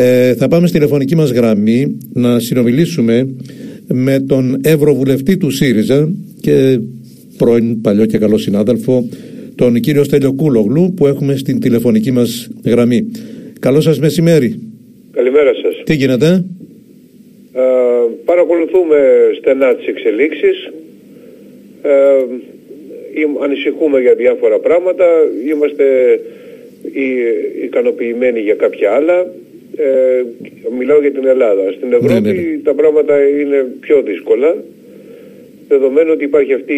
Ε, θα πάμε στη τηλεφωνική μας γραμμή να συνομιλήσουμε με τον Ευρωβουλευτή του ΣΥΡΙΖΑ και πρώην παλιό και καλό συνάδελφο τον κύριο Στέλιο Κούλογλου που έχουμε στην τηλεφωνική μας γραμμή. Καλό σας μεσημέρι. Καλημέρα σας. Τι γίνεται; Ε, παρακολουθούμε στενά τις εξελίξεις. Ε, ανησυχούμε για διάφορα πράγματα. Είμαστε ικανοποιημένοι για κάποια άλλα. Ε, μιλάω για την Ελλάδα. Στην Ευρώπη ναι, ναι, ναι. τα πράγματα είναι πιο δύσκολα. Δεδομένου ότι υπάρχει αυτή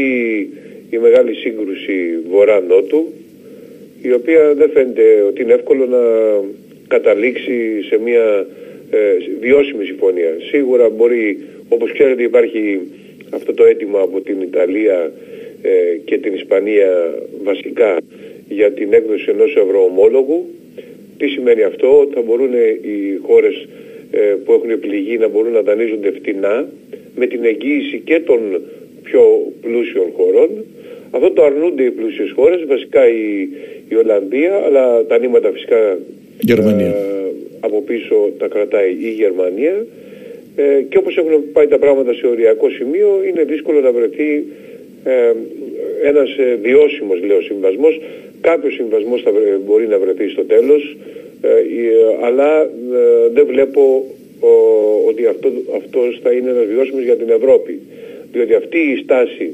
η μεγάλη σύγκρουση βορρά-νότου η οποία δεν φαίνεται ότι είναι εύκολο να καταλήξει σε μια ε, βιώσιμη συμφωνία. Σίγουρα μπορεί, όπως ξέρετε υπάρχει αυτό το αίτημα από την Ιταλία ε, και την Ισπανία βασικά για την έκδοση ενός ευρωομόλογου. Τι σημαίνει αυτό, ότι θα μπορούν οι χώρες ε, που έχουν επιλεγεί να μπορούν να δανείζονται φτηνά με την εγγύηση και των πιο πλούσιων χωρών. Αυτό το αρνούνται οι πλούσιες χώρες, βασικά η, η Ολλανδία, αλλά τα νήματα φυσικά Γερμανία. Ε, από πίσω τα κρατάει η Γερμανία. Ε, και όπως έχουν πάει τα πράγματα σε οριακό σημείο, είναι δύσκολο να βρεθεί ε, ένας ε, βιώσιμος λέω συμβασμός. Κάποιος συμβασμός θα μπορεί να βρεθεί στο τέλος, ε, αλλά δεν βλέπω ότι αυτό, αυτός θα είναι ένας βιώσιμος για την Ευρώπη. Διότι αυτή η στάση,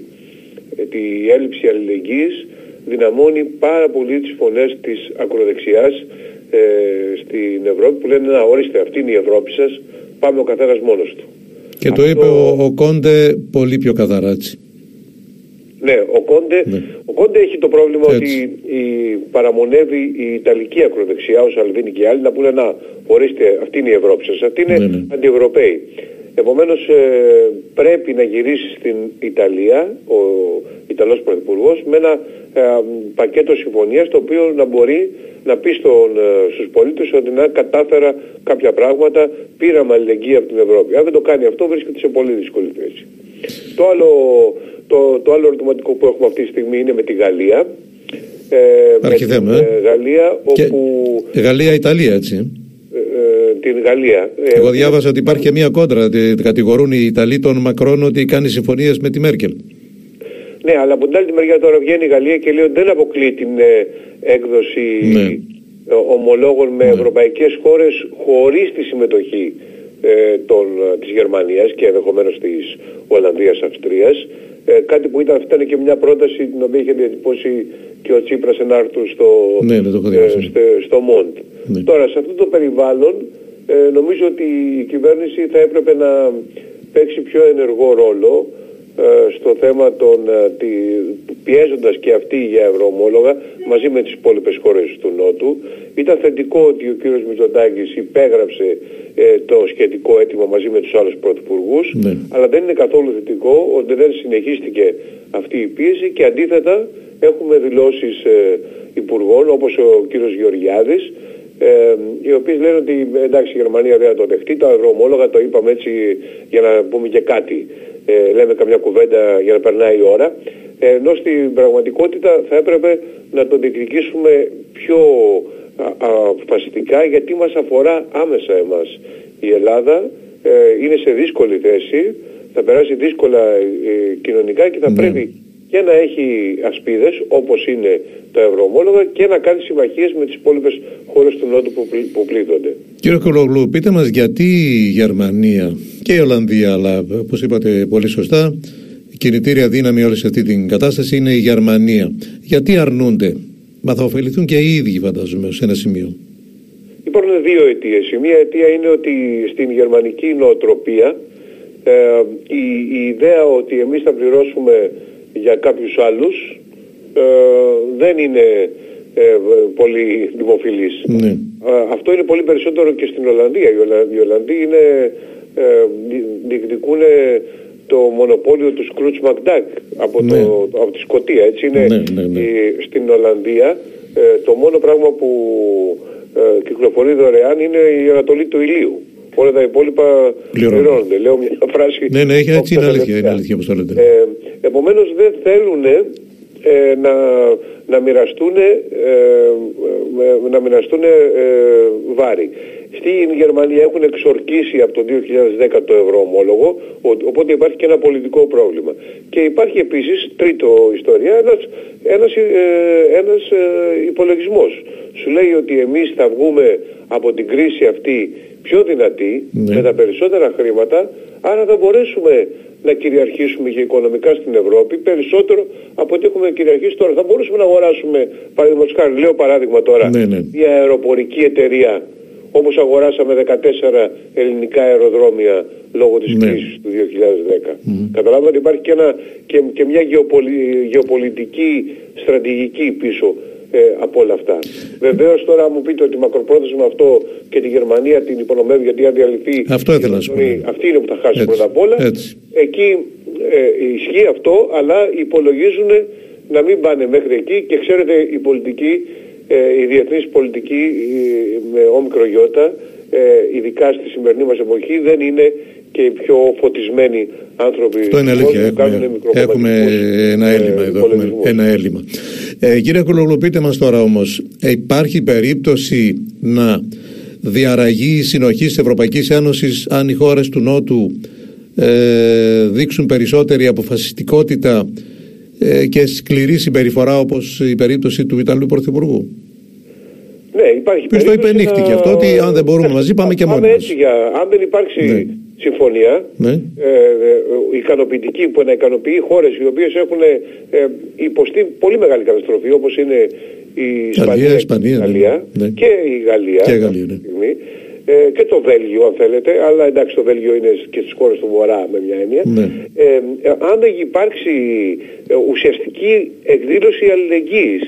η έλλειψη αλληλεγγύης, δυναμώνει πάρα πολύ τις φωνές της ακροδεξιάς ε, στην Ευρώπη που λένε να ορίστε αυτή είναι η Ευρώπη σας, πάμε ο καθένας μόνος του. Και το είπε ο, ο Κόντε πολύ πιο καθαρά έτσι. Ναι, ο Κόντε, ναι. ο Κόντε έχει το πρόβλημα ότι η, παραμονεύει η Ιταλική ακροδεξιά, ο Σαλβίνη και οι άλλοι, να πούνε να ορίστε αυτή είναι η Ευρώπη σας, αυτή είναι ναι, ναι. αντιευρωπαίοι. Επομένως ε, πρέπει να γυρίσει στην Ιταλία ο Ιταλός Πρωθυπουργός με ένα ε, πακέτο συμφωνίας το οποίο να μπορεί να πει στον, ε, στους πολίτες ότι να κατάφερα κάποια πράγματα, πήραμε αλληλεγγύη από την Ευρώπη. Αν δεν το κάνει αυτό βρίσκεται σε πολύ δύσκολη θέση. Το άλλο, το, το άλλο ερωτηματικό που έχουμε αυτή τη στιγμή είναι με τη Γαλλία. Ε, με την ε. Γαλλία όπου... Γαλλία-Ιταλία έτσι. Ε, την Γαλλία. Εγώ διάβασα ότι υπάρχει και μία κόντρα. Κατηγορούν οι Ιταλοί των Μακρόν ότι κάνει συμφωνίες με τη Μέρκελ. Ναι, αλλά από την άλλη μεριά τώρα βγαίνει η Γαλλία και λέει ότι δεν αποκλείει την έκδοση ναι. ομολόγων με ναι. ευρωπαϊκές χώρες χωρίς τη συμμετοχή ε, των, της Γερμανίας και ενδεχομένως της Ολλανδίας Αυστρίας ε, κάτι που ήταν, ήταν και μια πρόταση την οποία είχε διατυπώσει και ο Τσίπρας ενάρτου στο, ναι, ναι, ε, στο, στο Μοντ. Ναι. Τώρα σε αυτό το περιβάλλον ε, νομίζω ότι η κυβέρνηση θα έπρεπε να παίξει πιο ενεργό ρόλο ε, στο θέμα των τη, πιέζοντας και αυτή για ευρωομόλογα μαζί με τις υπόλοιπες χώρες του Νότου. Ήταν θετικό ότι ο κύριος Μητσοτάκης υπέγραψε ε, το σχετικό αίτημα μαζί με τους άλλους πρωθυπουργούς, ναι. αλλά δεν είναι καθόλου θετικό ότι δεν συνεχίστηκε αυτή η πίεση και αντίθετα έχουμε δηλώσεις ε, υπουργών όπως ο κύριος Γεωργιάδης ε, οι οποίοι λένε ότι εντάξει η Γερμανία δεν θα το δεχτεί, τα ευρωομόλογα το είπαμε έτσι για να πούμε και κάτι, ε, λέμε καμιά κουβέντα για να περνάει η ώρα, ε, ενώ στην πραγματικότητα θα έπρεπε να το διεκδικήσουμε πιο αποφασιστικά γιατί μας αφορά άμεσα εμάς. Η Ελλάδα ε, είναι σε δύσκολη θέση, θα περάσει δύσκολα ε, κοινωνικά και θα ναι. πρέπει και να έχει ασπίδες όπως είναι τα ευρωομόλογα και να κάνει συμμαχίες με τις υπόλοιπες χώρες του Νότου που, που πλήττονται. Κύριε Κολογλού, πείτε μας γιατί η Γερμανία και η Ολλανδία, αλλά όπως είπατε πολύ σωστά, η κινητήρια δύναμη όλη σε αυτή την κατάσταση είναι η Γερμανία. Γιατί αρνούνται; Μα θα ωφεληθούν και οι ίδιοι φαντάζομαι σε ένα σημείο. Υπάρχουν δύο αιτίες. Η μία αιτία είναι ότι στην γερμανική νοοτροπία ε, η, η, ιδέα ότι εμείς θα πληρώσουμε για κάποιους άλλους ε, δεν είναι ε, πολύ δημοφιλής. Ναι. Ε, αυτό είναι πολύ περισσότερο και στην Ολλανδία. Οι, Ολλανδοί είναι, ε, διεκδικούν το μονοπόλιο του Σκρούτς Μακντάκ από, ναι. το, από τη Σκοτία. Έτσι είναι ναι, ναι, ναι. στην Ολλανδία ε, το μόνο πράγμα που ε, κυκλοφορεί δωρεάν είναι η Ανατολή του ηλίου. Όλα τα υπόλοιπα πληρώνονται. Λέω μια φράση. Ναι, ναι, έτσι είναι αλήθεια, είναι αλήθεια όπως το λέτε. Ε, επομένως δεν θέλουν ε, να, να μοιραστούν, ε, να μοιραστούν βάρη. Στην Γερμανία έχουν εξορκίσει από το 2010 το ευρώ ομόλογο, οπότε υπάρχει και ένα πολιτικό πρόβλημα. Και υπάρχει επίσης, τρίτο ιστορία, ένας, ένας, ε, ένας ε, υπολογισμός. Σου λέει ότι εμείς θα βγούμε από την κρίση αυτή πιο δυνατοί, ναι. με τα περισσότερα χρήματα, άρα θα μπορέσουμε να κυριαρχήσουμε και οικονομικά στην Ευρώπη περισσότερο από ό,τι έχουμε κυριαρχήσει τώρα. Θα μπορούσαμε να αγοράσουμε, παραδείγματος χάρη, λέω παράδειγμα τώρα, ναι, ναι. μια αεροπορική εταιρεία όπως αγοράσαμε 14 ελληνικά αεροδρόμια λόγω της ναι. κρίσης του 2010. Mm. Καταλάβατε ότι υπάρχει και, ένα, και, και μια γεωπολι, γεωπολιτική στρατηγική πίσω ε, από όλα αυτά. Βεβαίως τώρα μου πείτε ότι μακροπρόθεσμα αυτό και τη Γερμανία την υπονομεύει γιατί αν διαλυθεί αυτό ήθελα να σου αυτή είναι που θα χάσει πρώτα απ' όλα. Εκεί ε, ισχύει αυτό αλλά υπολογίζουν να μην πάνε μέχρι εκεί και ξέρετε η πολιτική ε, η διεθνής πολιτική με όμικρο γιώτα, ε, ειδικά στη σημερινή μας εποχή, δεν είναι και οι πιο φωτισμένοι άνθρωποι. Αυτό είναι αλήθεια. Έχουμε, έχουμε ένα έλλειμμα εδώ. Έχουμε ένα έλλειμμα. Ε, κύριε Κολογλου, πείτε μας τώρα όμως, υπάρχει περίπτωση να διαραγεί η συνοχή της Ευρωπαϊκής Ένωσης αν οι χώρες του Νότου ε, δείξουν περισσότερη αποφασιστικότητα ε, και σκληρή συμπεριφορά όπως η περίπτωση του Ιταλού Πρωθυπουργού; Ναι, υπάρχει Ποιος το υπενήχθηκε αυτό ότι αν δεν μπορούμε μαζί πάμε και μόνοι μας. αν δεν υπάρξει ναι. Συμφωνία ναι. Ε, ε, ικανοποιητική που να ικανοποιεί χώρες οι οποίες έχουν ε, υποστεί πολύ μεγάλη καταστροφή όπως είναι η Ισπανία, η Ισπανία, ναι, ναι. και η Γαλλία, και, η Γαλλία, ναι. ε, και το Βέλγιο αν θέλετε, αλλά εντάξει το Βέλγιο είναι και στις χώρες του Βορρά με μια έννοια. Ναι. Ε, αν δεν υπάρξει ουσιαστική εκδήλωση αλληλεγγύης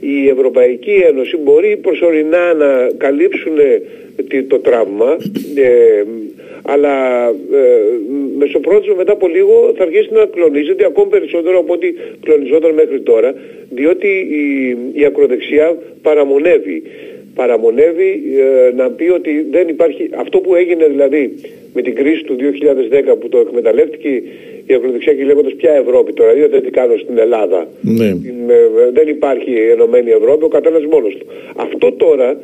η Ευρωπαϊκή Ένωση μπορεί προσωρινά να καλύψουν το τραύμα ε, αλλά ε, μεσοπρόθεσμα μετά από λίγο θα αρχίσει να κλονίζεται ακόμη περισσότερο από ό,τι κλονιζόταν μέχρι τώρα διότι η, η ακροδεξιά παραμονεύει παραμονεύει ε, να πει ότι δεν υπάρχει αυτό που έγινε δηλαδή με την κρίση του 2010 που το εκμεταλλεύτηκε η ακροδεξιά και λέγοντας ποια Ευρώπη τώρα, είδατε τι κάνω στην Ελλάδα. Ναι. Ε, δεν υπάρχει ενωμένη Ευρώπη, ο καθένας μόνος του. Αυτό τώρα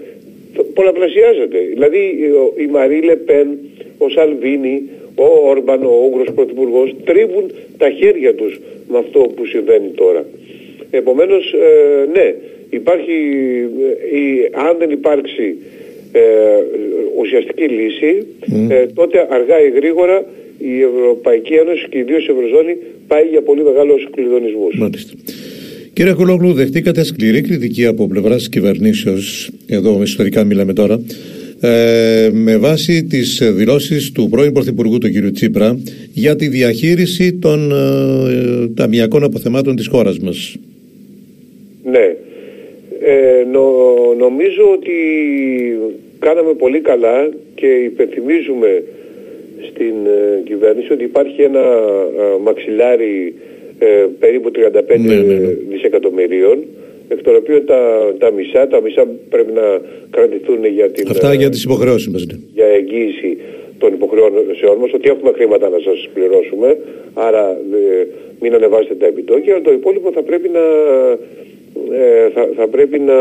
πολλαπλασιάζεται. Δηλαδή η Μαρή Λεπέν, ο Σαλβίνη, ο Όρμπαν, ο Ούγγρος Πρωθυπουργός τρίβουν τα χέρια τους με αυτό που συμβαίνει τώρα. Επομένως, ε, ναι, υπάρχει, ε, αν δεν υπάρξει ε, ουσιαστική λύση, ε, τότε αργά ή γρήγορα η Ευρωπαϊκή Ένωση και ιδίως η Ευρωζώνη πάει για πολύ μεγάλους κλειδονισμούς. Μάλιστα. Κύριε Κολόγλου, δεχτήκατε σκληρή κριτική από πλευράς τη κυβερνήσεως, εδώ ιστορικά μιλάμε τώρα, ε, με βάση τις δηλώσεις του πρώην Πρωθυπουργού του κ. Τσίπρα για τη διαχείριση των ε, ταμιακών αποθεμάτων της χώρας μας. Ναι. Ε, νομίζω ότι κάναμε πολύ καλά και υπενθυμίζουμε στην ε, κυβέρνηση ότι υπάρχει ένα ε, μαξιλάρι ε, περίπου 35 ναι, ναι, ναι. δισεκατομμυρίων εκ των οποίων τα, τα μισά, τα μισά πρέπει να κρατηθούν για την... Αυτά για τις υποχρεώσεις μας. Για εγγύηση των υποχρεώσεών μας, ότι έχουμε χρήματα να σας πληρώσουμε, άρα μην ανεβάσετε τα επιτόκια, το υπόλοιπο θα πρέπει να ε, θα, θα πρέπει να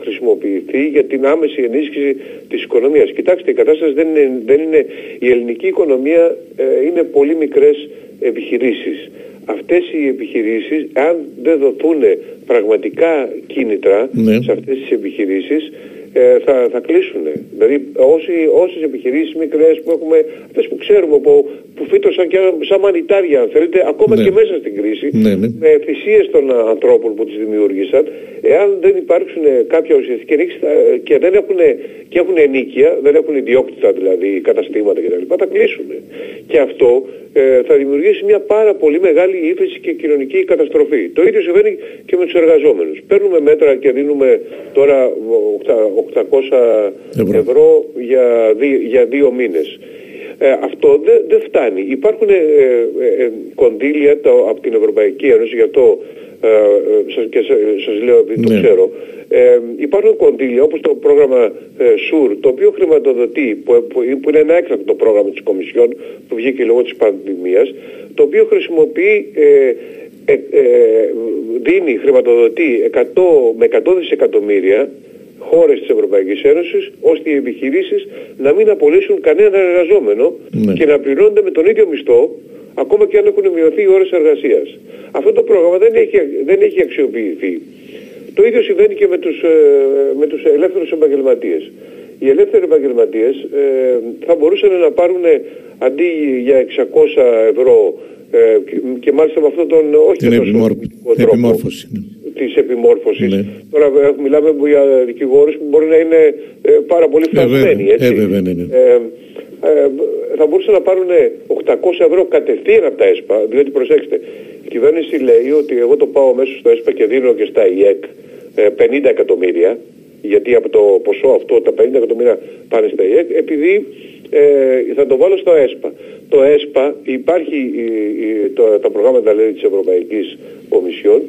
χρησιμοποιηθεί για την άμεση ενίσχυση της οικονομίας. Κοιτάξτε, η κατάσταση δεν είναι, δεν είναι η ελληνική οικονομία ε, είναι πολύ μικρές επιχειρήσεις. Αυτές οι επιχειρήσεις, αν δεν δοθούν πραγματικά κίνητρα ναι. σε αυτές τις επιχειρήσεις, ε, θα, θα κλείσουν. Δηλαδή όσοι, όσες επιχειρήσεις μικρές που έχουμε, αυτές που ξέρουμε που, που φύτωσαν και σαν μανιτάρια αν θέλετε, ακόμα ναι. και μέσα στην κρίση, ναι, ναι. με θυσίες των ανθρώπων που τις δημιούργησαν, εάν δεν υπάρξουν κάποια ουσιαστική ενίξη και δεν έχουν, και έχουν ενίκεια, δεν έχουν ιδιόκτητα δηλαδή καταστήματα κτλ. θα κλείσουν. Και αυτό ε, θα δημιουργήσει μια πάρα πολύ μεγάλη ύφεση και κοινωνική καταστροφή. Το ίδιο συμβαίνει και με τους εργαζόμενους. Παίρνουμε μέτρα και δίνουμε τώρα 800 ευρώ, για, για δύο μήνες. Ε, αυτό δεν δε φτάνει. Υπάρχουν ε, ε, ε κονδύλια το, από την Ευρωπαϊκή Ένωση, γι' αυτό ε, σας, και σας λέω επειδή το ναι. ξέρω, ε, υπάρχουν κονδύλια όπως το πρόγραμμα ΣΟΥΡ, το οποίο χρηματοδοτεί, που, που, που, είναι ένα έκτακτο πρόγραμμα της Κομισιόν που βγήκε λόγω της πανδημίας, το οποίο χρησιμοποιεί δίνει, χρηματοδοτεί 100, με 100 δισεκατομμύρια χώρες της Ευρωπαϊκής Ένωσης ώστε οι επιχειρήσεις να μην απολύσουν κανέναν εργαζόμενο Ναι. και να πληρώνονται με τον ίδιο μισθό ακόμα και αν έχουν μειωθεί οι ώρες εργασίας. Αυτό το πρόγραμμα δεν έχει, δεν έχει αξιοποιηθεί. Το ίδιο συμβαίνει και με τους, ε, με τους ελεύθερους επαγγελματίες. Οι ελεύθεροι επαγγελματίες ε, θα μπορούσαν να πάρουν ε, αντί για 600 ευρώ ε, και, και μάλιστα με αυτόν τον όχι Την τόσο επιμόρ- δημιουργικό τρόπο επιμόρφωση. ναι. Της επιμόρφωσης. Ναι. Τώρα ε, μιλάμε για δικηγόρους που μπορεί να είναι ε, πάρα πολύ βέβαια. φτασμένοι. έτσι. Ε, βέβαια, ναι, ναι. Ε, ε, θα μπορούσαν να πάρουν 800 ευρώ κατευθείαν από τα ΕΣΠΑ, διότι προσέξτε, η κυβέρνηση λέει ότι εγώ το πάω μέσω στο ΕΣΠΑ και δίνω και στα ΙΕΚ ε, 50 εκατομμύρια, γιατί από το ποσό αυτό τα 50 εκατομμύρια πάνε στα ΙΕΚ, επειδή ε, θα το βάλω στο ΕΣΠΑ. Το ΕΣΠΑ υπάρχει, η- η- το, τα προγράμματα δηλαδή, της Ευρωπαϊκής Κομισιόν,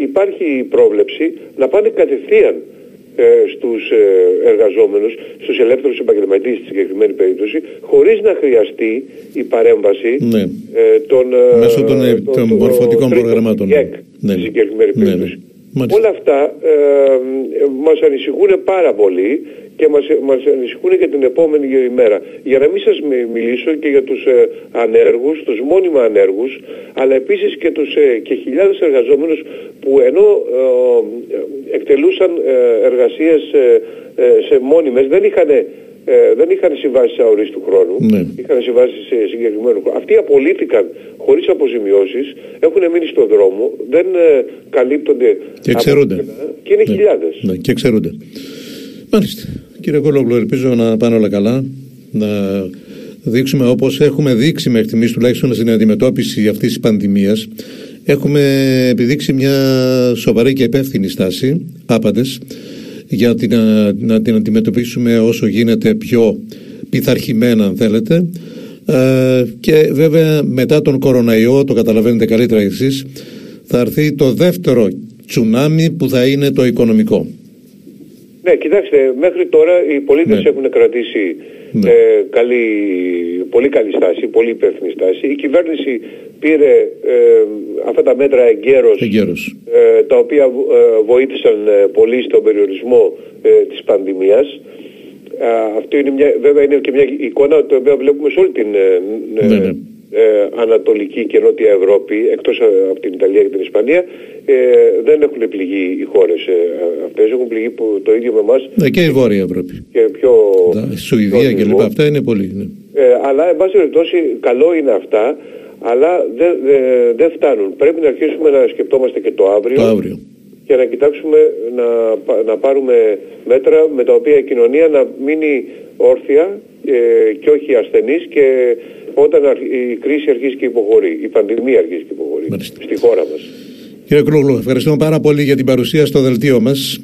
υπάρχει η πρόβλεψη να πάνε κατευθείαν ε, στους ε, εργαζόμενους, στους ελεύθερους επαγγελματίες στη συγκεκριμένη περίπτωση, χωρίς να χρειαστεί η παρέμβαση Ναι. ε, των, ε, Μέσω των, ε, των μορφωτικών τρίτων προγραμμάτων. ΙΕΚ, Ναι, στη ναι. συγκεκριμένη Ναι, ναι. Περίπτωση. Μάλιστα. Όλα αυτά ε, ε, μας ανησυχούν πάρα πολύ και μας, μας ανησυχούν και την επόμενη ημέρα. Για να μην σας μι- μιλήσω και για τους ε, ανέργους, τους μόνιμα ανέργους, αλλά επίσης και τους ε, και χιλιάδες εργαζόμενους που ενώ ε, ε, εκτελούσαν ε, εργασίες ε, ε, σε μόνιμες δεν είχαν ε, δεν είχαν συμβάσει αορίστου χρόνου, Ναι. είχαν συμβάσει σε συγκεκριμένο χρόνο. Αυτοί απολύθηκαν χωρίς αποζημιώσεις, έχουν μείνει στον δρόμο, δεν ε, καλύπτονται Και από εξαιρούνται. πουθενά και είναι Ναι. χιλιάδες. Ναι, και εξαιρούνται. Μάλιστα. Κύριε Κολόγλου, ελπίζω να πάνε όλα καλά. Να δείξουμε όπως έχουμε δείξει μέχρι στιγμής τουλάχιστον στην αντιμετώπιση αυτής της πανδημίας έχουμε επιδείξει μια σοβαρή και υπεύθυνη στάση άπαντες για την, α, να την αντιμετωπίσουμε όσο γίνεται πιο πειθαρχημένα αν θέλετε ε, και βέβαια μετά τον κοροναϊό το καταλαβαίνετε καλύτερα εσείς θα έρθει το δεύτερο τσουνάμι που θα είναι το οικονομικό Ναι, κοιτάξτε, μέχρι τώρα οι πολίτες Ναι. έχουν κρατήσει Ναι. ε, καλή, πολύ καλή στάση, πολύ υπεύθυνη στάση. Η κυβέρνηση πήρε ε, αυτά τα μέτρα εγκαίρως, εγκαίρως. ε, τα οποία ε, βοήθησαν ε, πολύ στον περιορισμό ε, της πανδημίας. Α, αυτό είναι μια, βέβαια είναι και μια εικόνα την οποία βλέπουμε σε όλη την ε, ε, Ναι, ναι. Ε, Ανατολική και Νότια Ευρώπη, εκτός ε, από την Ιταλία και την Ισπανία, ε, δεν έχουν πληγεί οι χώρες ε, αυτές, έχουν πληγεί που, το ίδιο με εμάς Ναι, και η Βόρεια Ευρώπη. και πιο... Τα- η Σουηδία πιο και λοιπά. λίγο. Αυτά είναι πολύ. Ναι. Ε, αλλά, εν πάση περιπτώσει, καλό είναι αυτά, αλλά δεν δεν- δεν φτάνουν. Πρέπει να αρχίσουμε να σκεπτόμαστε και το αύριο, Το αύριο. και να κοιτάξουμε να, πα- να πάρουμε μέτρα με τα οποία η κοινωνία να μείνει όρθια ε, και όχι ασθενής και όταν αρχ- η κρίση αρχίσει και υποχωρεί, η πανδημία αρχίσει και υποχωρεί Μάλιστα. στη χώρα μας. Κύριε Κρούγλου, ευχαριστούμε πάρα πολύ για την παρουσία στο δελτίο μας.